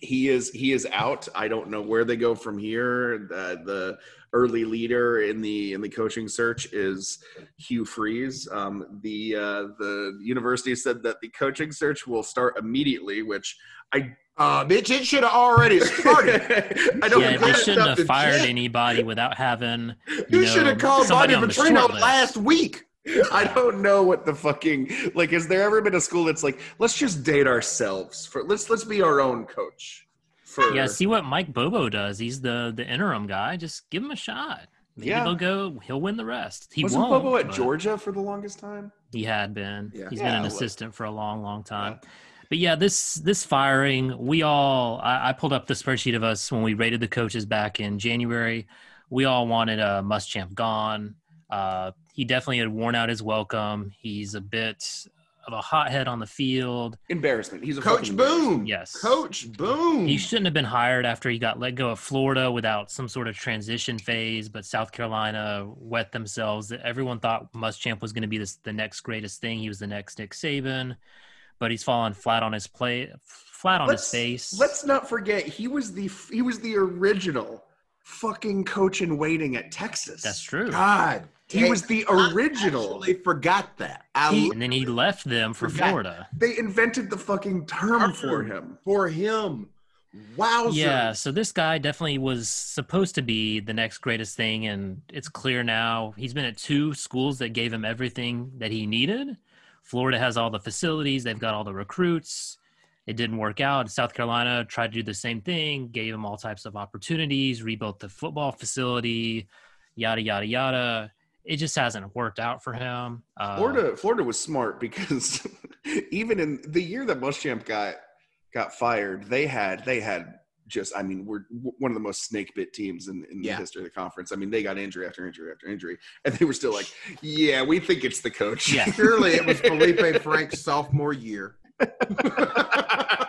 he is he is out. I don't know where they go from here. The, the early leader in the in the coaching search is Hugh Freeze. Um, the uh, the university said that the coaching search will start immediately, which I Uh, bitch, it should have already started. *laughs* I don't yeah, they shouldn't have fired Jet. anybody without having. You, know, should have called somebody Bobby Petrino last week. *laughs* I don't know what the fucking like. Has there ever been a school that's like, let's just date ourselves for let's let's be our own coach. For Yeah, see what Mike Bobo does. He's the the interim guy. Just give him a shot. Maybe Yeah. he'll go. He'll win the rest. He wasn't won't. Bobo at Georgia for the longest time? He had been. Yeah. He's Yeah, been an assistant for a long, long time. But yeah, this this firing, we all I, I pulled up the spreadsheet of us when we rated the coaches back in January. We all wanted uh, Muschamp gone. Uh, he definitely had worn out his welcome. He's a bit of a hothead on the field. Embarrassment. He's a Coach Boom. Yes. Coach Boom. He shouldn't have been hired after he got let go of Florida without some sort of transition phase, but South Carolina wet themselves. Everyone thought Muschamp was going to be this, the next greatest thing. He was the next Nick Saban, but he's fallen flat on his play, flat on his face. Let's not forget he was the he was the original fucking coach in waiting at Texas. That's true. God. He dang, was the original. They forgot that. He- And then he left them for Forgot. Florida. They invented the fucking term for him. for him. Wowzer. Yeah, so this guy definitely was supposed to be the next greatest thing, and it's clear now. He's been at two schools that gave him everything that he needed. Florida has all the facilities, they've got all the recruits. It didn't work out. South Carolina tried to do the same thing, gave him all types of opportunities, rebuilt the football facility, yada, yada, yada. It just hasn't worked out for him. Uh, Florida Florida was smart *laughs* because even in the year that Muschamp got got fired, they had they had just I mean we're one of the most snake bit teams in, in Yeah. the history of the conference. I mean they got injury after injury after injury, and they were still like, yeah, we think it's the coach. Yeah. Surely it was Felipe Franks' sophomore year. *laughs* *laughs*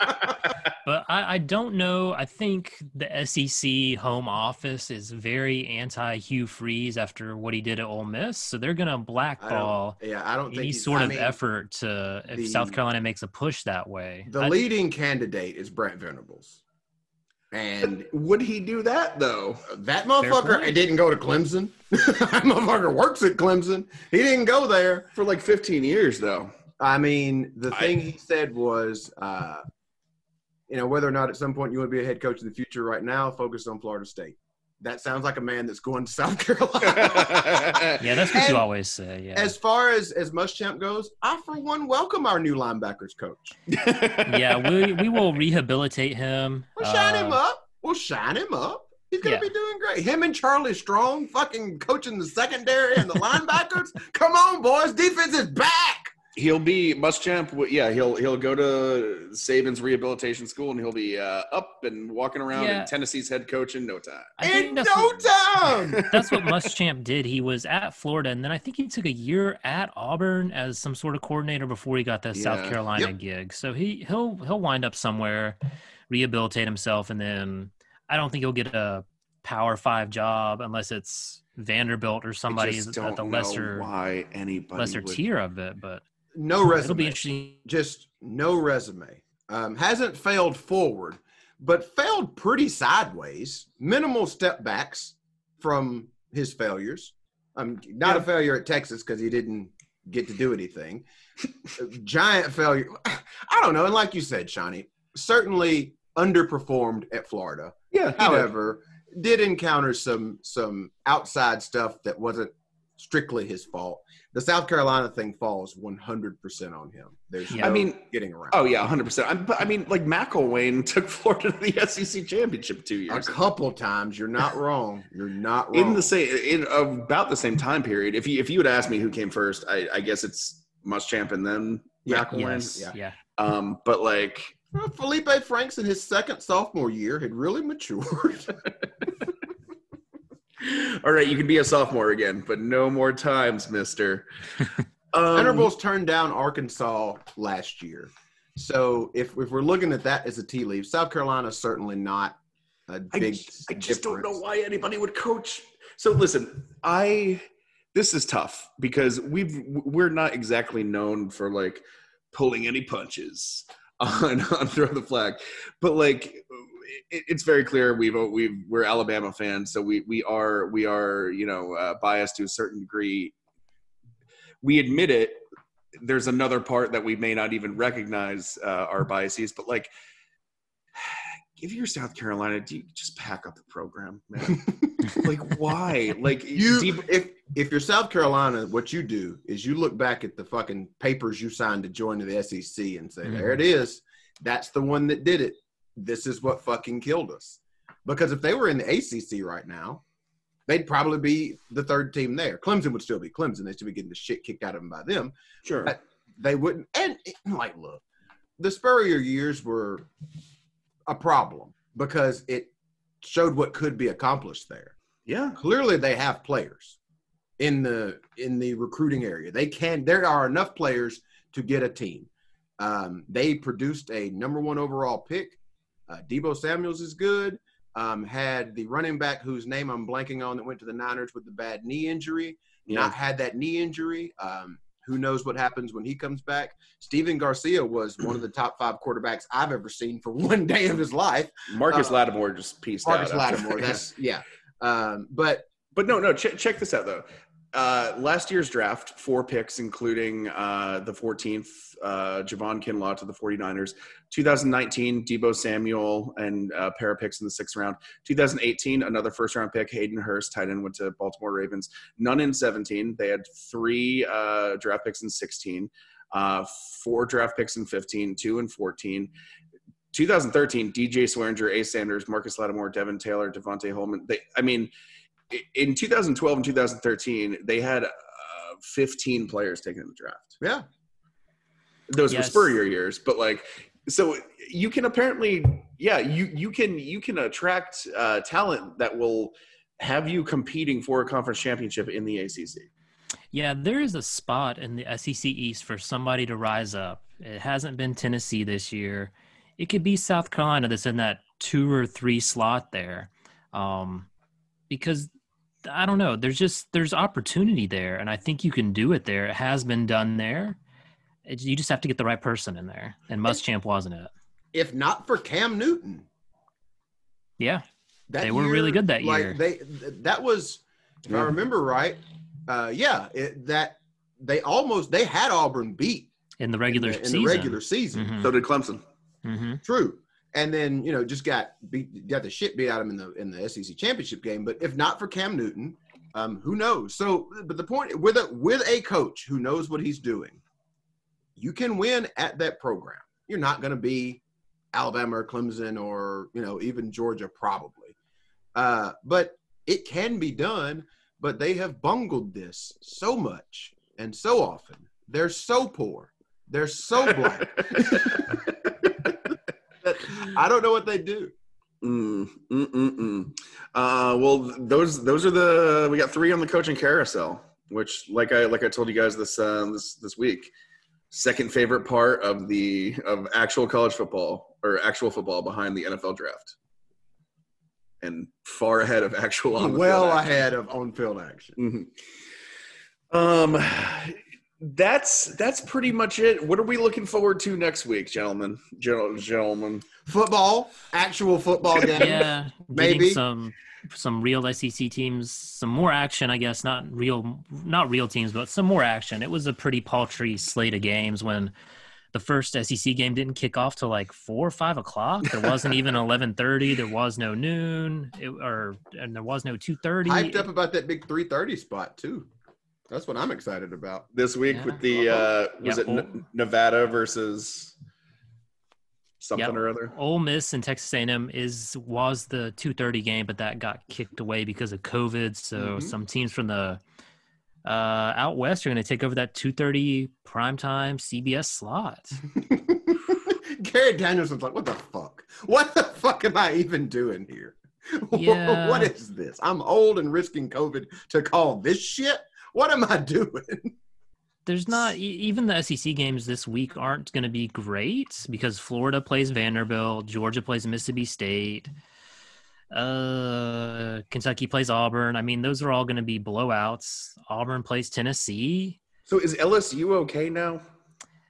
But I, I don't know. I think the SEC home office is very anti Hugh Freeze after what he did at Ole Miss. So they're going to blackball Yeah, I don't any he's- sort I of mean, effort to if the- South Carolina makes a push that way. The I- leading candidate is Brent Venables, and Would he do that though? that motherfucker point. didn't go to Clemson. *laughs* that motherfucker works at Clemson. He didn't go there. For like 15 years though. I mean, the I- thing he said was, uh, you know, whether or not at some point you want to be a head coach in the future, right now, focus on Florida State. That sounds like a man that's going to South *laughs* Carolina. *laughs* yeah, that's what And you always say. Yeah. As far as as Muschamp goes, I for one welcome our new linebackers coach. *laughs* yeah, we, we will rehabilitate him. We'll shine him Uh, up. We'll shine him up. He's gonna Yeah. be doing great. Him and Charlie Strong, fucking coaching the secondary and the linebackers. Come on, boys, defense is back. He'll be Muschamp. w- Yeah, he'll he'll go to Saban's rehabilitation school and he'll be uh, up and walking around Yeah. in Tennessee's head coach in no time. I In that's no what- time. *laughs* That's what Muschamp did. He was at Florida, and then I think he took a year at Auburn as some sort of coordinator before he got the South Carolina Yep. gig. So he he'll he'll wind up somewhere, rehabilitate himself, and then I don't think he'll get a Power Five job unless it's Vanderbilt or somebody at the lesser why anybody lesser would- tier of it. But No it'll be resume. interesting. Just no resume. Um, hasn't failed forward, but failed pretty sideways. Minimal step backs from his failures. Um, not a failure at Texas because he didn't get to do anything. *laughs* Giant failure. *sighs* I don't know. And like you said, Shawnee, certainly underperformed at Florida. Yeah, he did. However, did encounter some some outside stuff that wasn't strictly his fault. The South Carolina thing falls 100% on him. There's Yeah. no I mean, getting around. Oh yeah, hundred percent. I'm- But I mean, like McElwain *laughs* took Florida to the SEC championship two years. a years couple times. You're not *laughs* wrong. You're not wrong. in the same in about the same time period. If you if you would ask me who came first, I, I guess it's Muschamp and then Yeah, McElwain. Yes, yeah. yeah. Um, but like, Well, Felipe Franks in his second sophomore year had really matured. *laughs* *laughs* all right, you can be a sophomore again, but no more times, Mister. *laughs* Um, Venables turned down Arkansas last year. So if, if we're looking at that as a tea leaf, South Carolina is certainly not a I, big I just don't know why anybody would coach. So listen, I this is tough because we've we're not exactly known for like pulling any punches *laughs* on on throw the flag, but like it, it's very clear we've we've we're Alabama fans, so we we are we are you know uh, biased to a certain degree. We admit it. There's another part that we may not even recognize uh, our biases, but like if you're South Carolina, do you just pack up the program, man? *laughs* like why? Like *laughs* You, Deebo- if if you're South Carolina, what you do is you look back at the fucking papers you signed to join the SEC and say, Mhm. "There it is. That's the one that did it. This is what fucking killed us." Because if they were in the ACC right now, they'd probably be the third team there. Clemson would still be Clemson. They should be getting the shit kicked out of them by them. sure. But they wouldn't. And like, look, the Spurrier years were a problem because it showed what could be accomplished there Yeah. clearly they have players in the in the recruiting area. They can. There are enough players to get a team. Um, they produced a number one overall pick. Uh, Deebo Samuel's is good. Um, had the running back whose name I'm blanking on that went to the Niners with the bad knee injury. Yeah. Not had that knee injury. Um, who knows what happens when he comes back? Stephen Garcia was one of the top five quarterbacks I've ever seen for *laughs* one day of his life. Marcus uh, Lattimore just pieced Marcus out. after- Lattimore. That's yeah. Um, but But no, no. Ch- check this out though. Uh, last year's draft, four picks, including uh, the 14th, uh, Javon Kinlaw to the 49ers. 2019, Deebo Samuel and uh, pair of picks in the sixth round. 2018, another first round pick, Hayden Hurst, tight end, went to Baltimore Ravens. None in 17. They had three uh, draft picks in 16, uh, four draft picks in 15, two in 14. 2013, DJ Swearinger, Ace Sanders, Marcus Lattimore, Devin Taylor, Devontae Holman. They, I mean, in 2012 and 2013, they had uh, 15 players taken in the draft. yeah, Those Yes. were Spurrier years, but like so you can apparently yeah you you can you can attract uh, talent that will have you competing for a conference championship in the ACC. Yeah, there is a spot in the SEC East for somebody to rise up. It hasn't been Tennessee this year. It could be South Carolina that's in that two or three slot there. Um, because I don't know, there's just there's opportunity there, and I think you can do it there. It has been done there. It, you just have to get the right person in there, and Muschamp wasn't it. If not for Cam Newton, Yeah, that They were really good that like, year. They that was, if I remember right, uh, yeah, it, that they almost they had Auburn beat in the in regular the, in season. the regular season. Mhm. So did Clemson. Mhm. True. And then you know just got beat, got the shit beat out of him in the in the SEC championship game. But if not for Cam Newton, um, who knows? So, but the point with a with a coach who knows what he's doing, you can win at that program. You're not going to be Alabama or Clemson or you know even Georgia probably, uh, but it can be done. But they have bungled this so much and so often. They're so poor. They're so *laughs* black. *laughs* I don't know what they do. Mm, mm, mm, mm. Uh, well, those those are the we got three on the coaching carousel, which like I like I told you guys this uh, this this week, second favorite part of the of actual college football or actual football behind the NFL draft, and far ahead of actual on well ahead of on-field action. Mhm. Um, that's that's pretty much it. What are we looking forward to next week, gentlemen? Gentlemen, Football, actual football game. yeah, Maybe. getting some some real SEC teams, some more action. I guess not real, not real teams, but some more action. It was a pretty paltry slate of games when the first SEC game didn't kick off till like four or five o'clock. There wasn't even *laughs* eleven thirty. There was no noon, it, or and there was no two thirty. Hyped up about that big 330 spot too. That's what I'm excited about. this week Yeah. with the uh, was Yeah, it N- Nevada versus something Yep. or other? Ole Miss and Texas A&M is was the 2:30 game, but that got kicked away because of COVID. So Mhm. some teams from the uh, out west are going to take over that 2:30 primetime CBS slot. *laughs* Gary Danielson's like, what the fuck? What the fuck am I even doing here? *laughs* Yeah. what is this? I'm old and risking COVID to call this shit? What am I doing? There's not even the SEC games this week aren't going to be great because Florida plays Vanderbilt, Georgia plays Mississippi State, uh, Kentucky plays Auburn. I mean, those are all going to be blowouts. Auburn plays Tennessee. So is LSU okay now?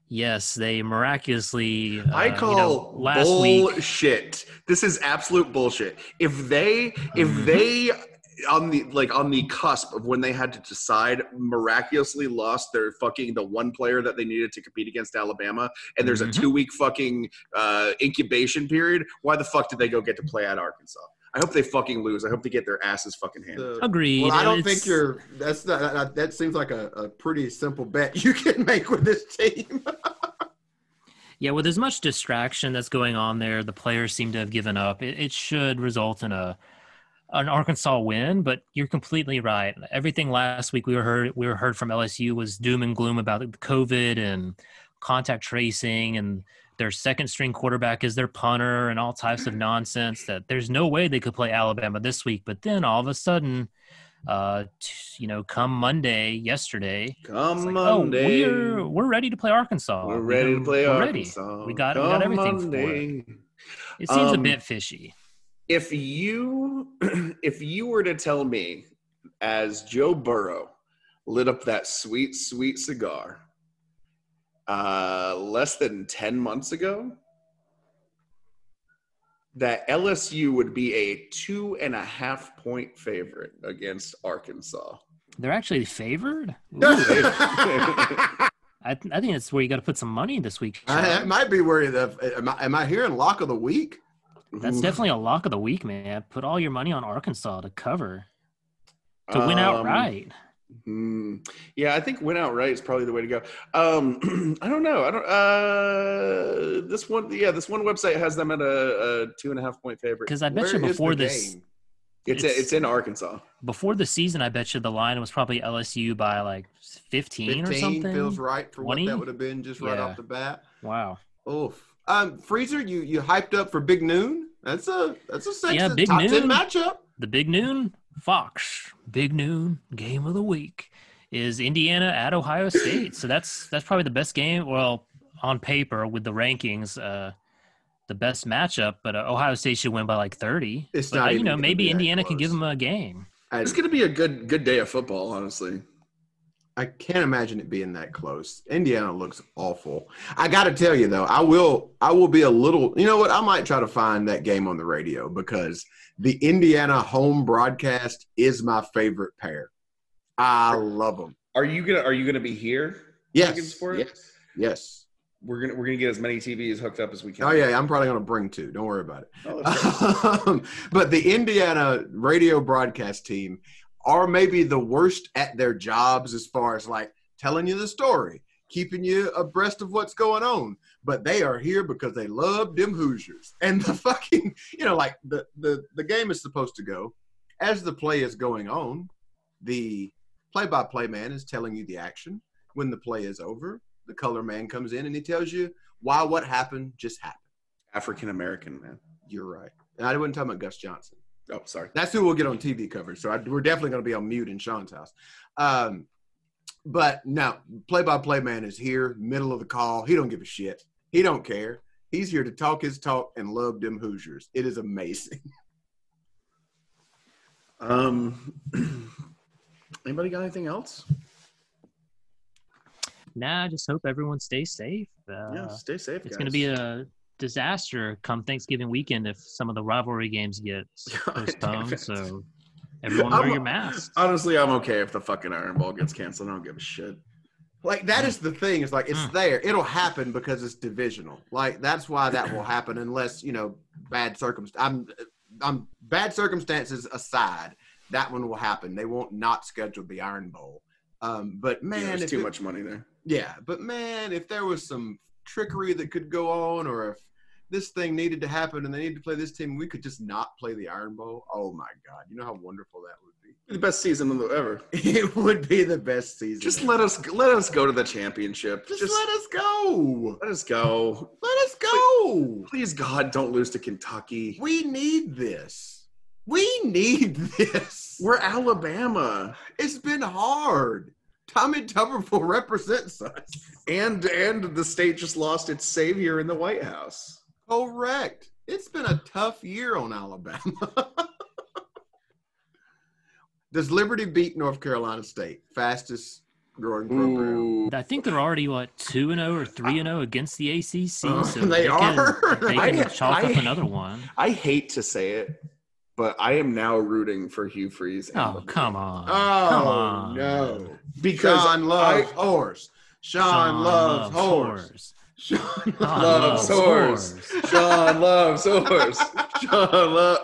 Yes, they miraculously. Uh, I you know, call last week. bullshit. This is absolute bullshit. If they if Mhm. they on the like on the cusp of when they had to decide miraculously lost their fucking the one player that they needed to compete against Alabama and there's Mhm. a two week fucking uh, incubation period why the fuck did they go get to play at Arkansas I hope they fucking lose I hope they get their asses fucking handed The- Agreed. well, I don't It's- think you're. That's not, that, that seems like a, a pretty simple bet you can make with this team. *laughs* Yeah, with as much distraction that's going on there, the players seem to have given up. It, it should result in a an Arkansas win, but you're completely right. Everything last week we were heard we were heard from LSU was doom and gloom about the COVID and contact tracing and their second string quarterback is their punter and all types of nonsense that there's no way they could play Alabama this week. But then all of a sudden, uh, t- you know, come Monday, yesterday, come like, Monday oh, we're we're ready to play Arkansas. we're We ready to play we're ready. Arkansas We got we got everything for it. It seems a Um, bit fishy. If you *clears throat* if you were to tell me as Joe Burrow lit up that sweet sweet cigar uh, less than 10 months ago that LSU would be a two and a half point favorite against Arkansas. They're actually favored. *laughs* Ooh, I, th- I think that's where you got to put some money this week. I, that Sean. might be where the. Am I, am I hearing lock of the week? That's definitely a lock of the week, man. Put all your money on Arkansas to cover to win Um, outright. Hmm. yeah, I think win outright is probably the way to go. Um, *clears throat* I don't know. I don't. Uh, this one, yeah, this one website has them at a, a two and a half point favorite. Because I bet Where you is the before this, game? It's it's- it's in Arkansas. before the season, I bet you the line was probably LSU by like 15, or 15 something. feels right for what that would have been just right Yeah. off the bat. Wow. Oof. Um, Freezer, you you hyped up for Big Noon? That's a that's a sexy Yeah, Big top ten Noon. matchup. The big noon Fox big noon game of the week is Indiana at Ohio State. So that's that's probably the best game. Well, on paper with the rankings, uh, the best matchup. But uh, Ohio State should win by like thirty. It's but, not uh, you even know maybe be that Indiana can give them a game. It's gonna be a good good day of football, honestly. I can't imagine it being that close. Indiana looks awful. I got to tell you though, I will I will be a little. You know what? I might try to find that game on the radio because the Indiana home broadcast is my favorite pair. I love them. Are you gonna Are you gonna be here? Yes, yes, yes. We're gonna We're gonna get as many TVs hooked up as we can. Oh yeah, I'm probably gonna bring two. Don't worry about it. Oh. Um, *laughs* but the Indiana radio broadcast team are maybe the worst at their jobs as far as like telling you the story, keeping you abreast of what's going on. But they are here because they love them Hoosiers. *laughs* And the fucking, you know, like the the the game is supposed to go as the play is going on. The play-by-play man is telling you the action. When the play is over, the color man comes in and he tells you why what happened just happened. African American man. You're right. And I wasn't talking about Gus Johnson. Oh, sorry. That's who we'll get on TV coverage. So I, we're definitely going to be on mute in Sean's house. Um, but now, play-by-play man is here, middle of the call. He don't give a shit. He don't care. He's here to talk his talk and love them Hoosiers. It is amazing. *laughs* Um, *clears throat* anybody got anything else? Nah, I just hope everyone stays safe. Uh, yeah, stay safe. it's going to be a disaster come Thanksgiving weekend if some of the rivalry games get *laughs* postponed. so everyone wear I'm- your masks. Honestly, I'm okay if the fucking Iron Bowl gets canceled. I don't give a shit. Like that is the thing. It's like it's Mm. there. It'll happen because it's divisional. Like that's why that will *clears throat* happen unless you know bad circumstances. I'm, I'm bad circumstances aside. That one will happen. They won't not schedule the Iron Bowl. Um, but Man, man, there's too it- much money there. Yeah, but man, if there was some trickery that could go on, or if this thing needed to happen and they need to play this team, we could just not play the Iron Bowl. Oh my God, you know how wonderful that would be. The best season ever. *laughs* It would be the best season. Just ever. let us let us go to the championship. just, Just, let us go. let us go. Let us go. Please, God, don't lose to Kentucky. We need this. We need *laughs* this. We're Alabama, It's been hard. Tommy Tuberville represents us. and and the state just lost its savior in the White House. Correct. It's been a tough year on Alabama. *laughs* Does Liberty beat North Carolina State? Fastest growing program. Ooh. I think they're already what two and zero or three and zero against the ACC. Uh, so they can, are? They I- can chalk I- up another one. I hate to say it, but I am now rooting for Hugh Freeze. Oh come on! Oh come on. no! Because Sean loves I- horse. Sean, Sean loves horse. Sean Sean loves loves horse. Sean loves horse. *laughs* Sean love.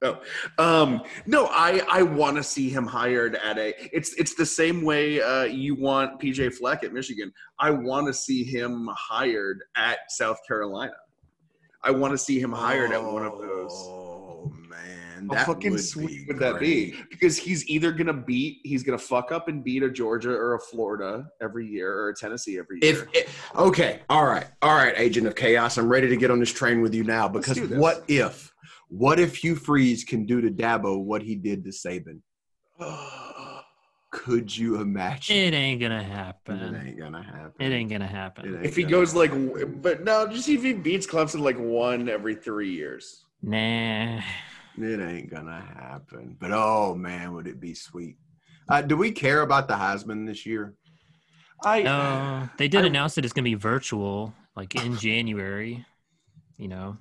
Oh, um, no, I I want to see him hired at a. It's it's the same way uh, you want PJ Fleck at Michigan. I want to see him hired at South Carolina. I want to see him hired at one of those. Oh man, How that fucking would sweet be would that be? Because he's either gonna beat, he's gonna fuck up and beat a Georgia or a Florida every year or a Tennessee every If year. it, okay, all right, all right, Agent of Chaos, I'm ready to get on this train with you now because what if, what if Hugh Freeze can do to Dabo what he did to Saban? *sighs* Could you imagine? It ain't gonna happen. It ain't gonna happen. It ain't gonna happen. ain't if he gonna goes like, happen. w- but no, just see if he beats Clemson like one every three years. Nah. It ain't gonna happen. But oh man, would it be sweet? Uh, do we care about the Heisman this year? I No, they did I- announce that it's gonna be virtual, like in January. You know,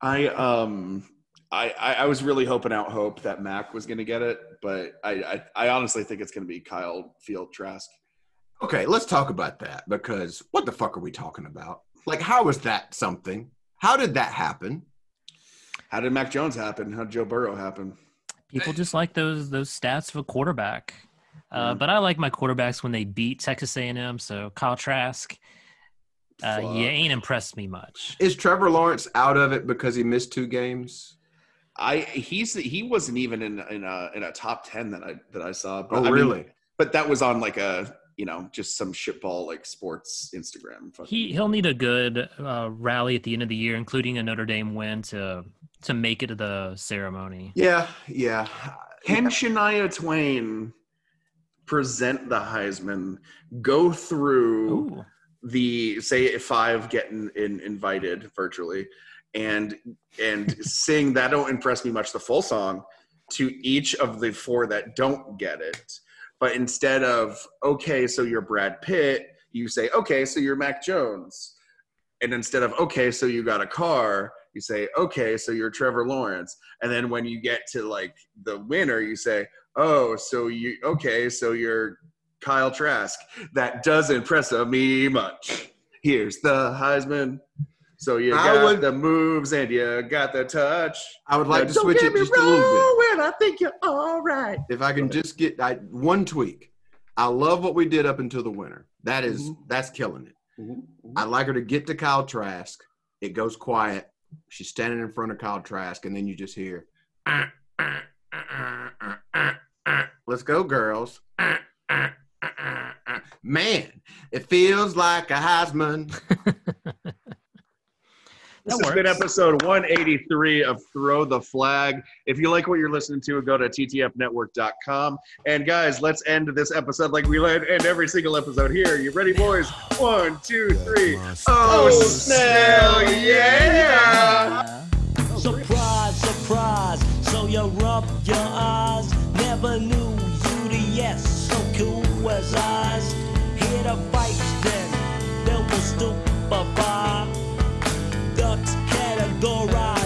I um I, I I was really hoping out hope that Mac was gonna get it, but I I, I honestly think it's gonna be Kyle Field Trask. Okay, let's talk about that because what the fuck are we talking about? Like, how is that something? How did that happen? How did Mac Jones happen? How did Joe Burrow happen? people just like those those stats of a quarterback. Uh, but I like my quarterbacks when they beat Texas A&M. So Kyle Trask, uh, you ain't impressed me much. Is Trevor Lawrence out of it because he missed two games? I he's he wasn't even in in a in a top ten that I that I saw. But Oh, I mean, really? but that was on like a you know, just some shitball like sports Instagram. fucking- He he'll need a good uh, rally at the end of the year, including a Notre Dame win to to make it to the ceremony. Yeah, yeah. Can Shania Twain present the Heisman, go through Ooh. the say five getting in, invited virtually, and and *laughs* sing that don't impress me much the full song to each of the four that don't get it, but instead of okay, so you're Brad Pitt, you say okay, so you're Mac Jones, and instead of okay, so you got a car, you say okay, so you're Trevor Lawrence, and then when you get to like the winner, you say oh, so you okay, so you're Kyle Trask. That doesn't impress me much. Here's the Heisman. So you I got would- the moves and you got the touch. I would like Now, to switch it just a little bit. I think you're all right. If I can just get I, one tweak. I love what we did up until the winter. That is- Mhm. that's killing it. I'd like her to get to Kyle Trask. It goes quiet. She's standing in front of Kyle Trask, and then you just hear, "Uh, uh, uh, uh, uh, uh, uh. "Let's go, girls." Uh, uh, uh. Man, it feels like a Heisman. *laughs* This That has been episode 183 of Throw the Flag. If you like what you're listening to, go to ttfnetwork.com. And guys, let's end this episode like we let end every single episode here. You ready, boys? One, two, three. Oh, Snell, yeah! Surprise, surprise. So you rub your eyes. Never knew you the yes, so cool as eyes. Hear the pipes then, they will stupefy. Categorize us